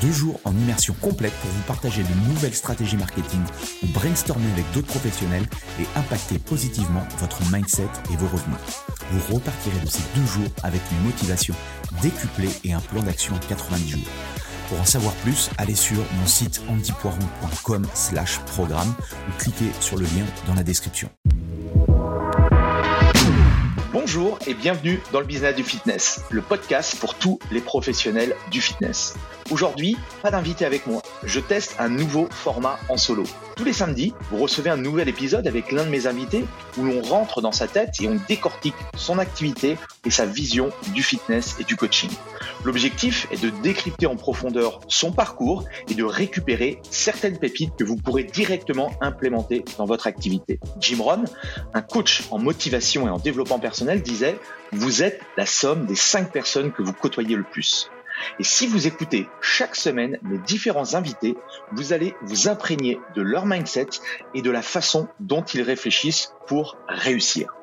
Deux jours en immersion complète pour vous partager de nouvelles stratégies marketing ou brainstormer avec d'autres professionnels et impacter positivement votre mindset et vos revenus. Vous repartirez de ces deux jours avec une motivation décuplée et un plan d'action en 90 jours. Pour en savoir plus, allez sur mon site antipoiron.com slash programme ou cliquez sur le lien dans la description. Bonjour et bienvenue dans le business du fitness, le podcast pour tous les professionnels du fitness. Aujourd'hui, pas d'invité avec moi. Je teste un nouveau format en solo. Tous les samedis, vous recevez un nouvel épisode avec l'un de mes invités où l'on rentre dans sa tête et on décortique son activité et sa vision du fitness et du coaching. L'objectif est de décrypter en profondeur son parcours et de récupérer certaines pépites que vous pourrez directement implémenter dans votre activité. Jim Rohn, un coach en motivation et en développement personnel, disait Vous êtes la somme des cinq personnes que vous côtoyez le plus. Et si vous écoutez chaque semaine mes différents invités, vous allez vous imprégner de leur mindset et de la façon dont ils réfléchissent pour réussir.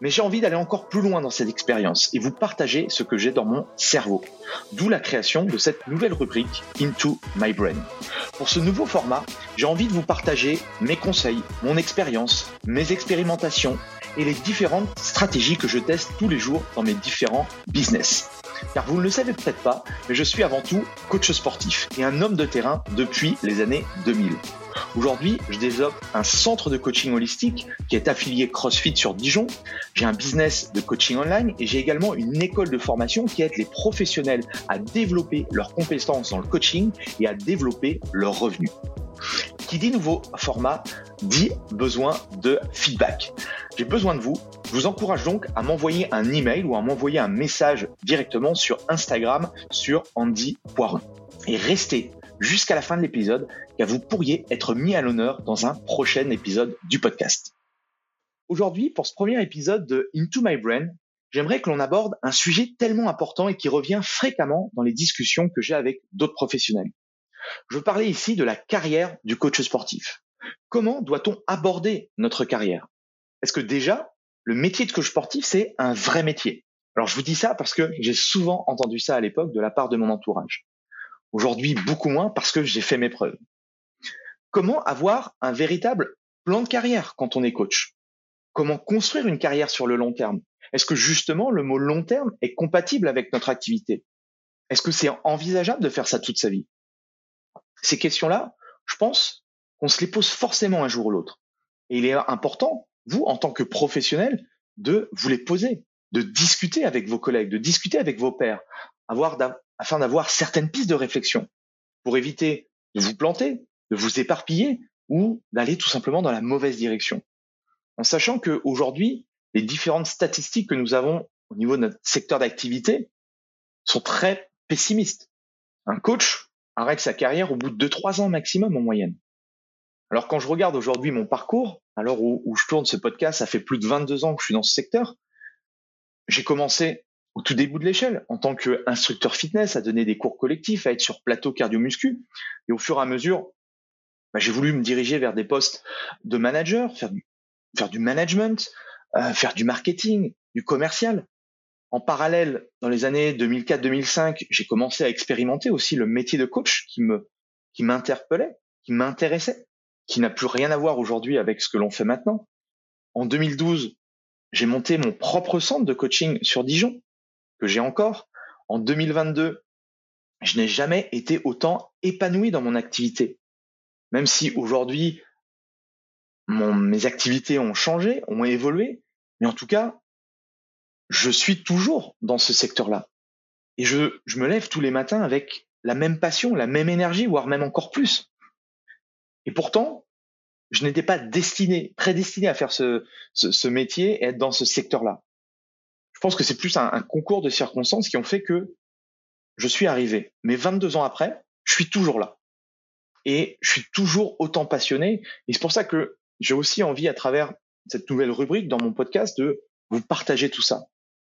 Mais j'ai envie d'aller encore plus loin dans cette expérience et vous partager ce que j'ai dans mon cerveau. D'où la création de cette nouvelle rubrique Into My Brain. Pour ce nouveau format, j'ai envie de vous partager mes conseils, mon expérience, mes expérimentations et les différentes stratégies que je teste tous les jours dans mes différents business. Car vous ne le savez peut-être pas, mais je suis avant tout coach sportif et un homme de terrain depuis les années 2000. Aujourd'hui, je développe un centre de coaching holistique qui est affilié CrossFit sur Dijon. J'ai un business de coaching online et j'ai également une école de formation qui aide les professionnels à développer leurs compétences dans le coaching et à développer leurs revenus. Qui dit nouveau format dit besoin de feedback. J'ai besoin de vous. Je vous encourage donc à m'envoyer un email ou à m'envoyer un message directement sur Instagram sur Andy Poiron. Et restez jusqu'à la fin de l'épisode car vous pourriez être mis à l'honneur dans un prochain épisode du podcast. Aujourd'hui, pour ce premier épisode de Into My Brain, j'aimerais que l'on aborde un sujet tellement important et qui revient fréquemment dans les discussions que j'ai avec d'autres professionnels. Je veux parler ici de la carrière du coach sportif. Comment doit-on aborder notre carrière? Est-ce que déjà, le métier de coach sportif, c'est un vrai métier? Alors je vous dis ça parce que j'ai souvent entendu ça à l'époque de la part de mon entourage. Aujourd'hui, beaucoup moins parce que j'ai fait mes preuves. Comment avoir un véritable plan de carrière quand on est coach? Comment construire une carrière sur le long terme? Est-ce que justement le mot long terme est compatible avec notre activité? Est-ce que c'est envisageable de faire ça toute sa vie? Ces questions-là, je pense qu'on se les pose forcément un jour ou l'autre. Et il est important, vous, en tant que professionnel, de vous les poser, de discuter avec vos collègues, de discuter avec vos pairs, afin d'avoir certaines pistes de réflexion pour éviter de vous planter, de vous éparpiller ou d'aller tout simplement dans la mauvaise direction. En sachant qu'aujourd'hui, les différentes statistiques que nous avons au niveau de notre secteur d'activité sont très pessimistes. Un coach arrête sa carrière au bout de 2-3 ans maximum en moyenne. Alors quand je regarde aujourd'hui mon parcours, alors où, où, je tourne ce podcast, ça fait plus de 22 ans que je suis dans ce secteur. J'ai commencé au tout début de l'échelle, en tant qu'instructeur fitness, à donner des cours collectifs, à être sur plateau cardio-muscu. Et au fur et à mesure, bah, j'ai voulu me diriger vers des postes de manager, faire du, faire du management, euh, faire du marketing, du commercial. En parallèle, dans les années 2004-2005, j'ai commencé à expérimenter aussi le métier de coach qui me qui m'interpellait, qui m'intéressait, qui n'a plus rien à voir aujourd'hui avec ce que l'on fait maintenant. En 2012, j'ai monté mon propre centre de coaching sur Dijon que j'ai encore. En 2022, je n'ai jamais été autant épanoui dans mon activité. Même si aujourd'hui, mes activités ont changé, ont évolué, mais en tout cas, je suis toujours dans ce secteur-là. Et je, me lève tous les matins avec la même passion, la même énergie, voire même encore plus. Et pourtant, je n'étais pas destiné, prédestiné à faire ce, métier et être dans ce secteur-là je pense que c'est plus un, concours de circonstances qui ont fait que je suis arrivé. Mais 22 ans après, je suis toujours là. Et je suis toujours autant passionné. Et c'est pour ça que j'ai aussi envie, à travers cette nouvelle rubrique dans mon podcast, de vous partager tout ça.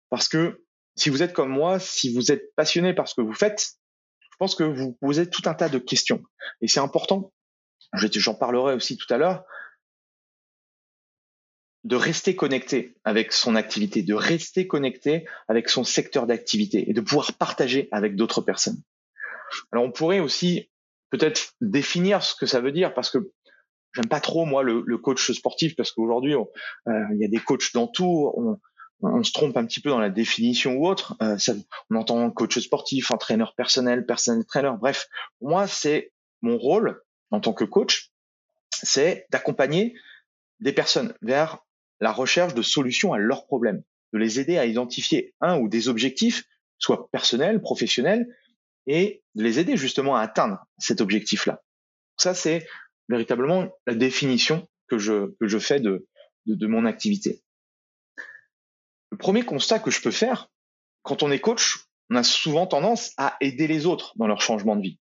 Parce que si vous êtes comme moi, si vous êtes passionné par ce que vous faites, je pense que vous posez tout un tas de questions. Et c'est important, j'en parlerai aussi tout à l'heure, de rester connecté avec son activité, de rester connecté avec son secteur d'activité et de pouvoir partager avec d'autres personnes. Alors on pourrait aussi peut-être définir ce que ça veut dire parce que j'aime pas trop moi le, coach sportif parce qu'aujourd'hui euh, il y a des coachs dans tout, on, on, se trompe un petit peu dans la définition ou autre. Euh, ça, on entend coach sportif, entraîneur personnel, personnel trainer. Bref, moi c'est mon rôle en tant que coach, c'est d'accompagner des personnes vers la recherche de solutions à leurs problèmes, de les aider à identifier un ou des objectifs, soit personnels, professionnels, et de les aider justement à atteindre cet objectif-là. Ça, c'est véritablement la définition que je, que je fais de, de, de, mon activité. Le premier constat que je peux faire, quand on est coach, on a souvent tendance à aider les autres dans leur changement de vie.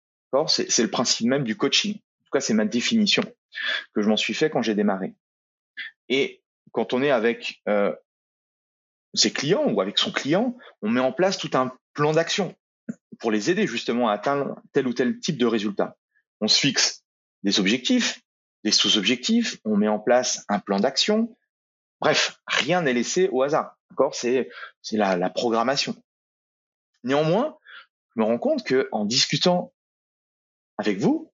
C'est le principe même du coaching. Tout cas, c'est ma définition que je m'en suis fait quand j'ai démarré. Et quand on est avec euh, ses clients ou avec son client, on met en place tout un plan d'action pour les aider justement à atteindre tel ou tel type de résultat. On se fixe des objectifs, des sous-objectifs, on met en place un plan d'action. Bref, rien n'est laissé au hasard. D'accord? C'est c'est la, la programmation. Néanmoins, je me rends compte que en discutant avec vous,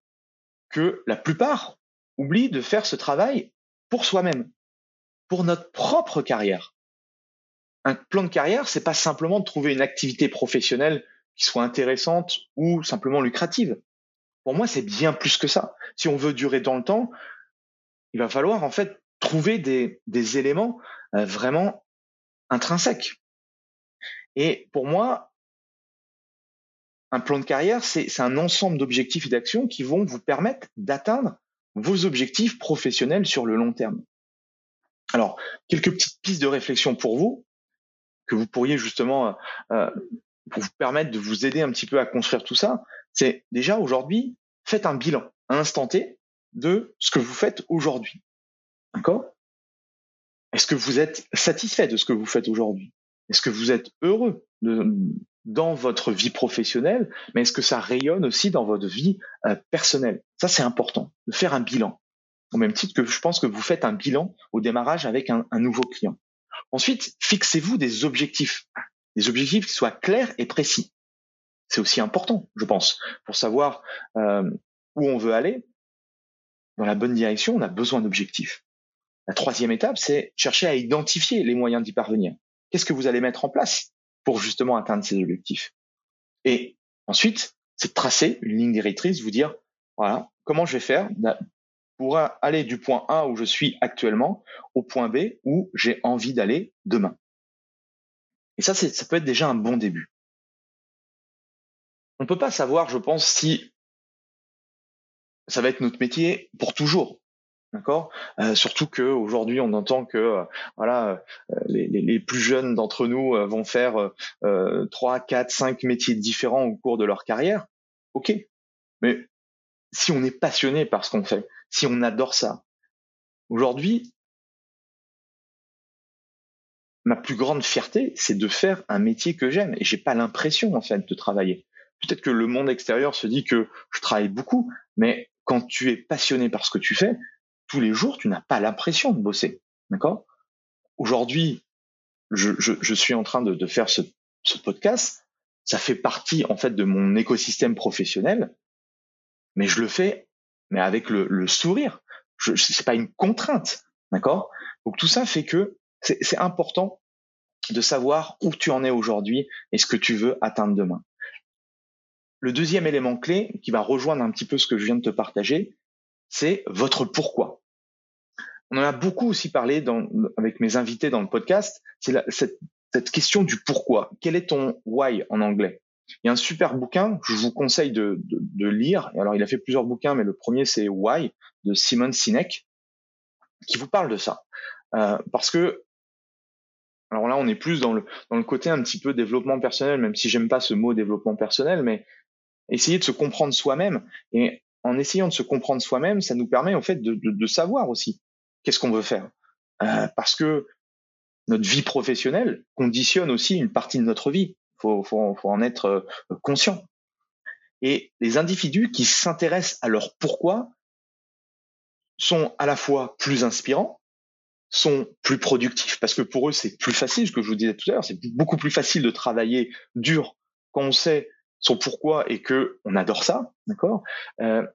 que la plupart oublient de faire ce travail pour soi-même pour notre propre carrière. Un plan de carrière, c'est pas simplement de trouver une activité professionnelle qui soit intéressante ou simplement lucrative. Pour moi, c'est bien plus que ça. Si on veut durer dans le temps, il va falloir en fait trouver des, éléments euh, vraiment intrinsèques. Et pour moi, un plan de carrière, c'est un ensemble d'objectifs et d'actions qui vont vous permettre d'atteindre vos objectifs professionnels sur le long terme. Alors, quelques petites pistes de réflexion pour vous, que vous pourriez justement, euh, euh, vous permettre de vous aider un petit peu à construire tout ça, c'est déjà aujourd'hui, faites un bilan à instant T de ce que vous faites aujourd'hui. D'accord? Est-ce que vous êtes satisfait de ce que vous faites aujourd'hui? Est-ce que vous êtes heureux dans votre vie professionnelle, mais est-ce que ça rayonne aussi dans votre vie euh, personnelle? Ça, c'est important, de faire un bilan au même titre que je pense que vous faites un bilan au démarrage avec un, nouveau client. Ensuite, fixez-vous des objectifs, des objectifs qui soient clairs et précis. C'est aussi important, je pense, pour savoir euh, où on veut aller. Dans la bonne direction, on a besoin d'objectifs. La troisième étape, c'est chercher à identifier les moyens d'y parvenir. Qu'est-ce que vous allez mettre en place pour justement atteindre ces objectifs? Et ensuite, c'est de tracer une ligne directrice, vous dire, voilà, comment je vais faire pour aller du point A où je suis actuellement au point B où j'ai envie d'aller demain. Et ça, ça peut être déjà un bon début. On ne peut pas savoir, je pense, si ça va être notre métier pour toujours. D'accord? Euh, Surtout que aujourd'hui, on entend que euh, voilà, euh, les, les, plus jeunes d'entre nous vont faire trois, quatre, cinq métiers différents au cours de leur carrière. Ok, mais si on est passionné par ce qu'on fait, si on adore ça. Aujourd'hui, ma plus grande fierté, c'est de faire un métier que j'aime et j'ai pas l'impression en fait de travailler. Peut-être que le monde extérieur se dit que je travaille beaucoup, mais quand tu es passionné par ce que tu fais, tous les jours, tu n'as pas l'impression de bosser. D'accord? Aujourd'hui, je, je, suis en train de, de faire ce, ce podcast. Ça fait partie en fait de mon écosystème professionnel, mais je le fais mais avec le, le sourire. Je, c'est pas une contrainte, d'accord? Donc tout ça fait que c'est important de savoir où tu en es aujourd'hui et ce que tu veux atteindre demain. Le deuxième élément clé qui va rejoindre un petit peu ce que je viens de te partager, c'est votre pourquoi. On en a beaucoup aussi parlé dans, avec mes invités dans le podcast. C'est cette, cette question du pourquoi. Quel est ton why en anglais? Il y a un super bouquin que je vous conseille de, de, de lire. Alors, il a fait plusieurs bouquins, mais le premier, c'est Why de Simon Sinek, qui vous parle de ça. Euh, parce que, alors là, on est plus dans le, dans le côté un petit peu développement personnel, même si j'aime pas ce mot développement personnel, mais essayer de se comprendre soi-même. Et en essayant de se comprendre soi-même, ça nous permet en fait de, savoir aussi qu'est-ce qu'on veut faire. Euh, parce que notre vie professionnelle conditionne aussi une partie de notre vie. Faut, faut en être euh, conscient. Et les individus qui s'intéressent à leur pourquoi sont à la fois plus inspirants, sont plus productifs parce que pour eux c'est plus facile, ce que je vous disais tout à l'heure, c'est beaucoup plus facile de travailler dur quand on sait son pourquoi et que on adore ça, d'accord? Euh,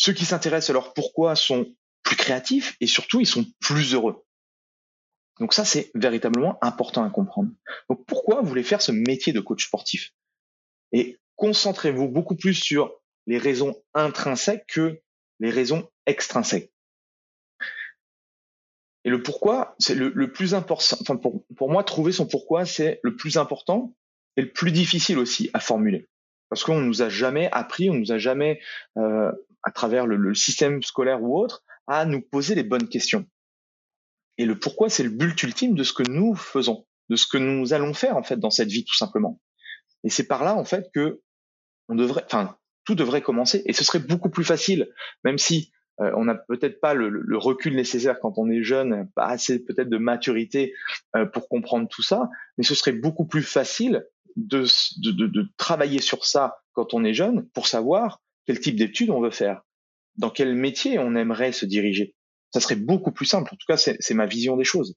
ceux qui s'intéressent à leur pourquoi sont plus créatifs et surtout ils sont plus heureux? Donc ça c'est véritablement important à comprendre. Donc pourquoi vous voulez faire ce métier de coach sportif? Et concentrez-vous beaucoup plus sur les raisons intrinsèques que les raisons extrinsèques. Et le pourquoi, c'est le, plus important. Enfin, pour, pour moi, trouver son pourquoi, c'est le plus important et le plus difficile aussi à formuler. Parce qu'on nous a jamais appris, on nous a jamais, euh, à travers le, le, système scolaire ou autre, à nous poser les bonnes questions. Et le pourquoi, c'est le but ultime de ce que nous faisons, de ce que nous allons faire en fait dans cette vie, tout simplement. Et c'est par là en fait que on devrait, enfin, tout devrait commencer. Et ce serait beaucoup plus facile, même si euh, on n'a peut-être pas le, recul nécessaire quand on est jeune, pas assez peut-être de maturité euh, pour comprendre tout ça, mais ce serait beaucoup plus facile de, de, de, travailler sur ça quand on est jeune pour savoir type d'études on veut faire, dans quel métier on aimerait se diriger. Ça serait beaucoup plus simple. En tout cas, c'est ma vision des choses.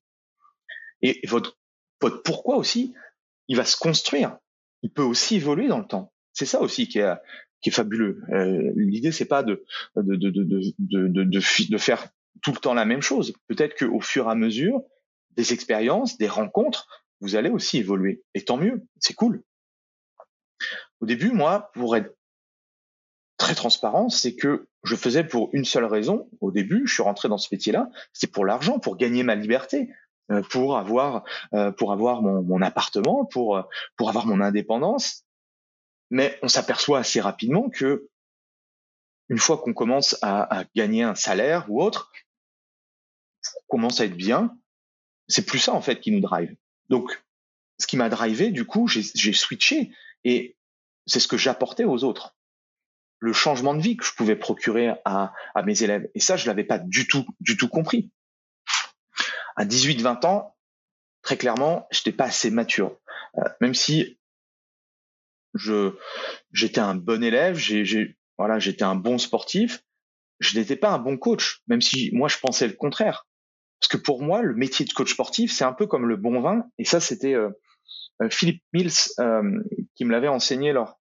Et votre, pourquoi aussi, il va se construire. Il peut aussi évoluer dans le temps. C'est ça aussi qui est, fabuleux. Euh, L'idée, c'est pas de, de, faire tout le temps la même chose. Peut-être qu'au fur et à mesure des expériences, des rencontres, vous allez aussi évoluer. Et tant mieux, c'est cool. Au début, moi, pour être très transparent, c'est que je faisais pour une seule raison. Au début, je suis rentré dans ce métier-là, c'est pour l'argent, pour gagner ma liberté, euh, pour avoir euh, pour avoir mon, mon appartement, pour pour avoir mon indépendance. Mais on s'aperçoit assez rapidement que une fois qu'on commence à, gagner un salaire ou autre, on commence à être bien, c'est plus ça en fait qui nous drive. Donc, ce qui m'a drivé, du coup, j'ai switché et c'est ce que j'apportais aux autres. Le changement de vie que je pouvais procurer à, à mes élèves. Et ça, je l'avais pas du tout, du tout compris. À 18, 20 ans, très clairement, j'étais pas assez mature. Euh, même si je j'étais un bon élève, j'ai voilà, j'étais un bon sportif. Je n'étais pas un bon coach, même si moi je pensais le contraire. Parce que pour moi, le métier de coach sportif, c'est un peu comme le bon vin. Et ça, c'était euh, euh Philippe Mills euh, qui me l'avait enseigné lors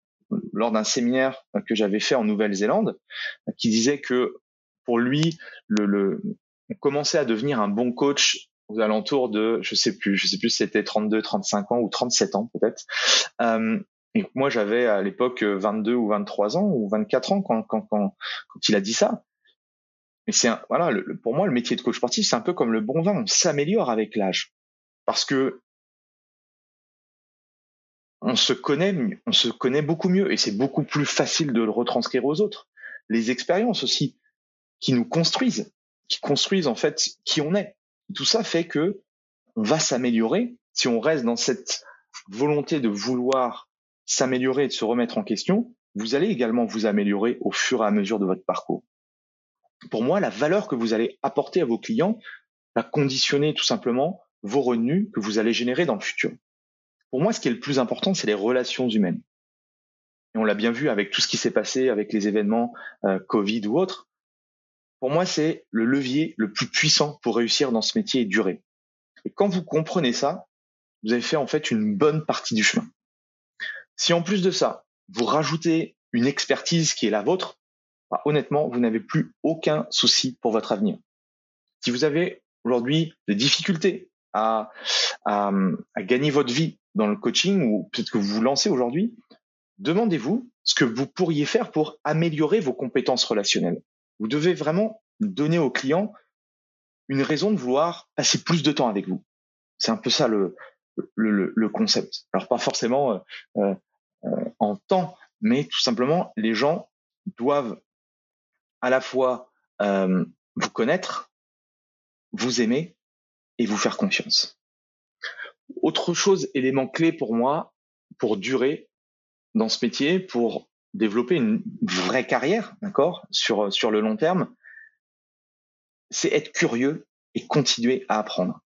lors d'un séminaire que j'avais fait en Nouvelle-Zélande, qui disait que pour lui, le, le on commençait à devenir un bon coach aux alentours de, je sais plus, je sais plus c'était 32, 35 ans ou 37 ans peut-être. Euh, moi, j'avais à l'époque 22 ou 23 ans ou 24 ans quand, quand, quand, quand il a dit ça. Mais c'est voilà, pour moi, le métier de coach sportif, c'est un peu comme le bon vin, on s'améliore avec l'âge, parce que on se connaît, on se connaît beaucoup mieux, et c'est beaucoup plus facile de le retranscrire aux autres. Les expériences aussi, qui nous construisent, qui construisent en fait qui on est. Tout ça fait que on va s'améliorer si on reste dans cette volonté de vouloir s'améliorer et de se remettre en question, vous allez également vous améliorer au fur et à mesure de votre parcours. Pour moi, la valeur que vous allez apporter à vos clients va conditionner tout simplement vos revenus que vous allez générer dans le futur. Pour moi, ce qui est le plus important, c'est les relations humaines. Et on l'a bien vu avec tout ce qui s'est passé avec les événements euh, Covid ou autres. Pour moi, c'est le levier le plus puissant pour réussir dans ce métier et durer. Et quand vous comprenez ça, vous avez fait en fait une bonne partie du chemin. Si en plus de ça, vous rajoutez une expertise qui est la vôtre, bah, honnêtement, vous n'avez plus aucun souci pour votre avenir. Si vous avez aujourd'hui des difficultés à, à, gagner votre vie dans le coaching ou peut-être que vous vous lancez aujourd'hui, demandez-vous ce que vous pourriez faire pour améliorer vos compétences relationnelles. Vous devez vraiment donner au client une raison de vouloir passer plus de temps avec vous. C'est un peu ça le, le, le, concept. Alors pas forcément euh, euh, euh, en temps, mais tout simplement les gens doivent à la fois vous connaître, vous aimer et vous faire confiance. Autre chose, élément clé pour moi, pour durer dans ce métier, pour développer une vraie carrière, d'accord, sur sur le long terme, c'est être curieux et continuer à apprendre.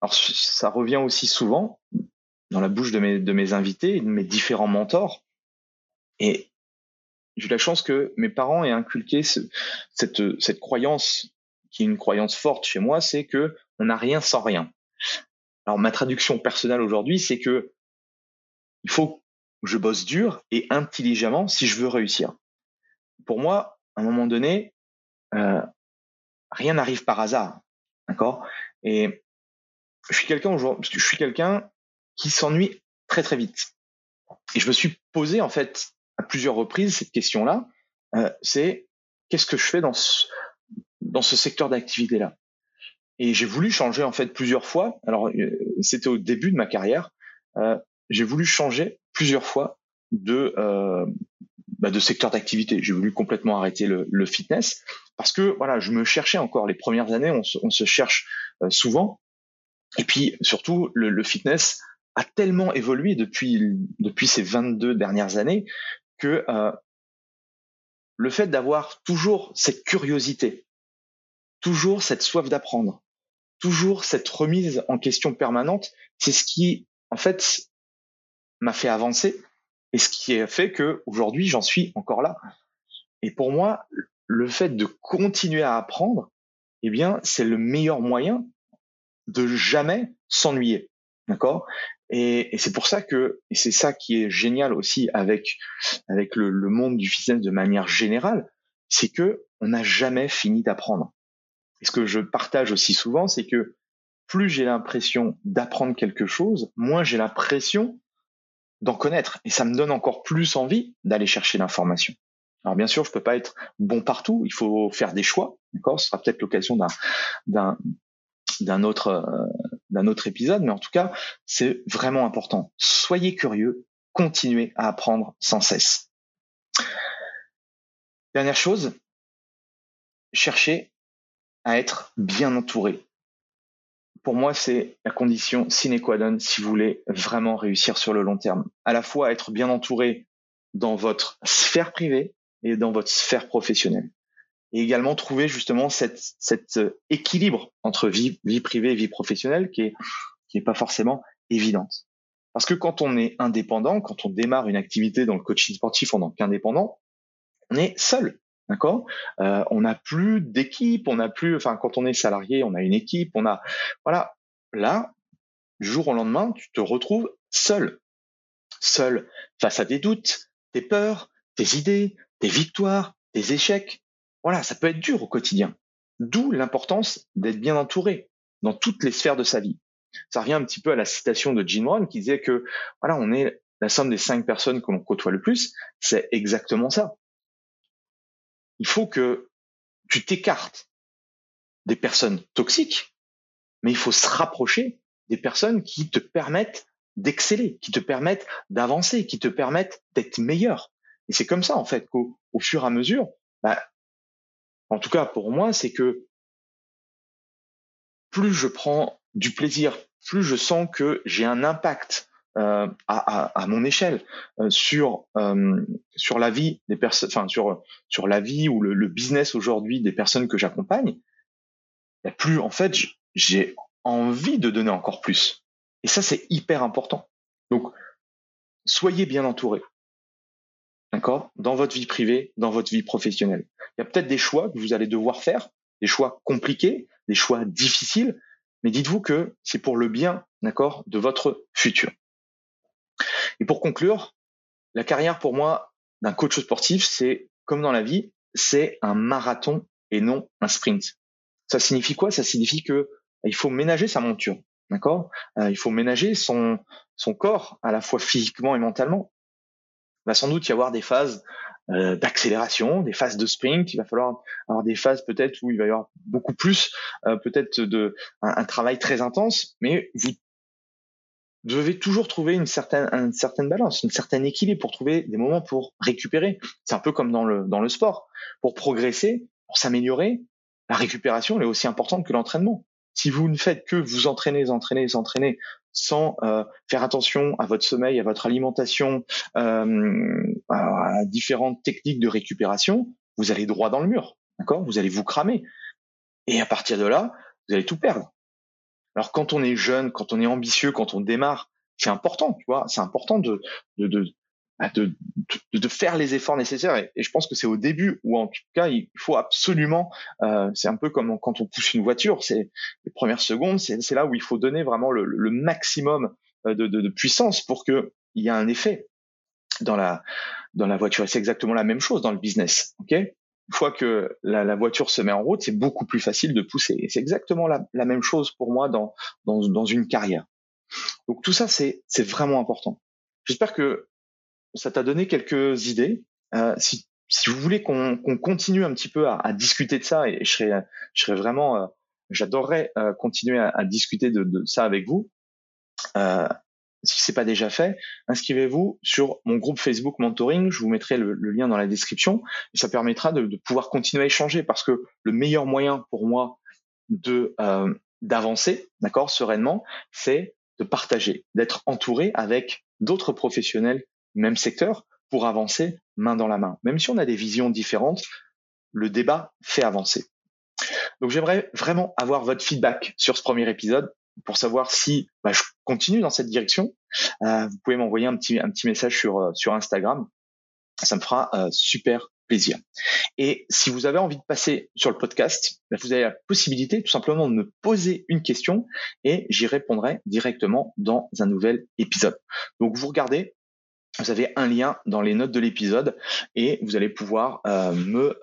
alors ça revient aussi souvent dans la bouche de mes, de mes invités, de mes différents mentors. Et j'ai eu la chance que mes parents aient inculqué cette, cette croyance, qui est une croyance forte chez moi, c'est que on n'a rien sans rien. Alors ma traduction personnelle aujourd'hui, c'est que il faut que je bosse dur et intelligemment si je veux réussir. Pour moi, à un moment donné, euh, rien n'arrive par hasard, d'accord? Et je suis quelqu'un je suis quelqu'un qui s'ennuie très très vite. Et je me suis posé en fait à plusieurs reprises cette question-là. Euh, c'est qu'est-ce que je fais dans ce, dans ce secteur d'activité-là? Et j'ai voulu changer en fait plusieurs fois. Alors euh, c'était au début de ma carrière. Euh, j'ai voulu changer plusieurs fois de euh, bah, de secteur d'activité. J'ai voulu complètement arrêter le, le, fitness parce que voilà, je me cherchais encore. Les premières années, on se, on se cherche euh, souvent. Et puis surtout, le, le, fitness a tellement évolué depuis depuis ces 22 dernières années que euh, le fait d'avoir toujours cette curiosité, toujours cette soif d'apprendre, toujours cette remise en question permanente, c'est ce qui en fait m'a fait avancer et ce qui a fait que aujourd'hui j'en suis encore là. Et pour moi, le fait de continuer à apprendre, eh bien, c'est le meilleur moyen de jamais s'ennuyer. D'accord? Et, c'est pour ça que, et c'est ça qui est génial aussi avec avec le, le monde du fitness de manière générale, c'est que on n'a jamais fini d'apprendre. Et ce que je partage aussi souvent, c'est que plus j'ai l'impression d'apprendre quelque chose, moins j'ai l'impression d'en connaître. Et ça me donne encore plus envie d'aller chercher l'information. Alors bien sûr, je peux pas être bon partout. Il faut faire des choix. Ce sera peut-être l'occasion d'un autre euh, d'un autre épisode, mais en tout cas, c'est vraiment important. Soyez curieux, continuez à apprendre sans cesse. Dernière chose, cherchez à être bien entouré. Pour moi, c'est la condition sine qua non si vous voulez vraiment réussir sur le long terme. À la fois être bien entouré dans votre sphère privée et dans votre sphère professionnelle et également trouver justement cet euh, équilibre entre vie, vie privée et vie professionnelle qui est, qui est pas forcément évidente. Parce que quand on est indépendant, quand on démarre une activité dans le coaching sportif en tant qu'indépendant, on est seul, d'accord? Euh, On n'a plus d'équipe, on n'a plus, enfin quand on est salarié, on a une équipe, on a, voilà. Là, du jour au lendemain, tu te retrouves seul, seul face à tes doutes, tes peurs, tes idées, tes victoires, tes échecs, voilà, ça peut être dur au quotidien. D'où l'importance d'être bien entouré dans toutes les sphères de sa vie. Ça revient un petit peu à la citation de Gene Rohn qui disait que voilà, on est la somme des cinq personnes que l'on côtoie le plus. C'est exactement ça. Il faut que tu t'écartes des personnes toxiques, mais il faut se rapprocher des personnes qui te permettent d'exceller, qui te permettent d'avancer, qui te permettent d'être meilleur. Et c'est comme ça, en fait, qu'au fur et à mesure, bah, en tout cas pour moi, c'est que plus je prends du plaisir, plus je sens que j'ai un impact euh, à, mon échelle euh, sur euh, sur la vie des personnes, enfin sur sur la vie ou le, business aujourd'hui des personnes que j'accompagne, plus en fait j'ai envie de donner encore plus. Et ça c'est hyper important. Donc soyez bien entourés. D'accord? Dans votre vie privée, dans votre vie professionnelle. Il y a peut-être des choix que vous allez devoir faire, des choix compliqués, des choix difficiles, mais dites-vous que c'est pour le bien, d'accord, de votre futur. Et pour conclure, la carrière pour moi d'un coach sportif, c'est comme dans la vie, c'est un marathon et non un sprint. Ça signifie quoi? Ça signifie que il faut ménager sa monture, d'accord? Euh, Il faut ménager son son corps à la fois physiquement et mentalement va sans doute y avoir des phases euh, d'accélération, des phases de sprint. Il va falloir avoir des phases peut-être où il va y avoir beaucoup plus, euh, peut-être de un, travail très intense, mais vous devez toujours trouver une certaine, une certaine balance, une certaine équilibre pour trouver des moments pour récupérer. C'est un peu comme dans le dans le sport. Pour progresser, pour s'améliorer, la récupération est aussi importante que l'entraînement. Si vous ne faites que vous entraîner, entraîner, entraîner sans euh, faire attention à votre sommeil, à votre alimentation, euh, à différentes techniques de récupération, vous allez droit dans le mur, d'accord? Vous allez vous cramer. Et à partir de là, vous allez tout perdre. Alors quand on est jeune, quand on est ambitieux, quand on démarre, c'est important, tu vois, c'est important de de, de bah, de, de, faire les efforts nécessaires. Et, je pense que c'est au début où, en tout cas, il faut absolument. Euh, c'est un peu comme quand on pousse une voiture. C'est les premières secondes, c'est là où il faut donner vraiment le, le maximum euh, de, puissance pour que il y ait un effet dans la dans la voiture. Et c'est exactement la même chose dans le business. Ok? Une fois que la, la, voiture se met en route, c'est beaucoup plus facile de pousser. C'est exactement la, la, même chose pour moi dans, dans, dans une carrière. Donc tout ça, c'est vraiment important. J'espère que ça t'a donné quelques idées. Euh, si, si vous voulez qu'on continue un petit peu à, à, discuter de ça, et je serais, je serais vraiment, euh, j'adorerais euh, continuer à, à, discuter de, de, ça avec vous. Si c'est pas déjà fait, inscrivez-vous sur mon groupe Facebook Mentoring. Je vous mettrai le, lien dans la description ça permettra de, pouvoir continuer à échanger parce que le meilleur moyen pour moi euh, d'avancer, d'accord, sereinement, c'est de partager, d'être entouré avec d'autres professionnels même secteur pour avancer main dans la main. Même si on a des visions différentes, le débat fait avancer. Donc j'aimerais vraiment avoir votre feedback sur ce premier épisode pour savoir si bah, je continue dans cette direction. Euh, vous pouvez m'envoyer un petit, message sur, euh, sur Instagram. Ça me fera euh, super plaisir. Et si vous avez envie de passer sur le podcast, bah, vous avez la possibilité tout simplement de me poser une question et j'y répondrai directement dans un nouvel épisode. Donc vous regardez, vous avez un lien dans les notes de l'épisode et vous allez pouvoir euh, me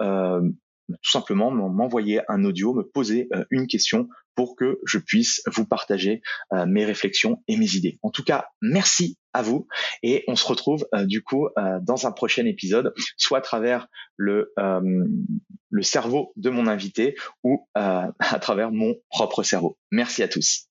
tout simplement m'envoyer un audio, me poser euh, une question pour que je puisse vous partager mes réflexions et mes idées. En tout cas, merci à vous et on se retrouve du coup dans un prochain épisode, soit à travers le le cerveau de mon invité ou à travers mon propre cerveau. Merci à tous.